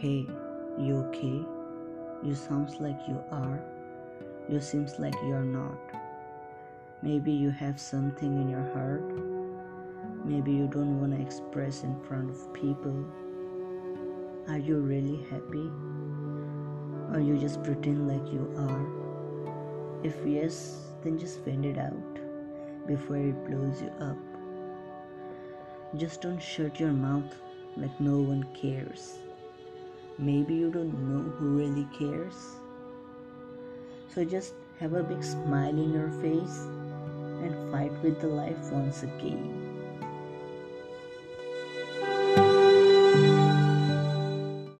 Hey, you okay? You sounds like you are. You seems like you're not. Maybe you have something in your heart. Maybe you don't want to express in front of people. Are you really happy? Or you just pretend like you are? If yes, then just vent it out before it blows you up. Just don't shut your mouth like no one cares. Maybe you don't know who really cares. So just have a big smile in your face and fight with the life once again.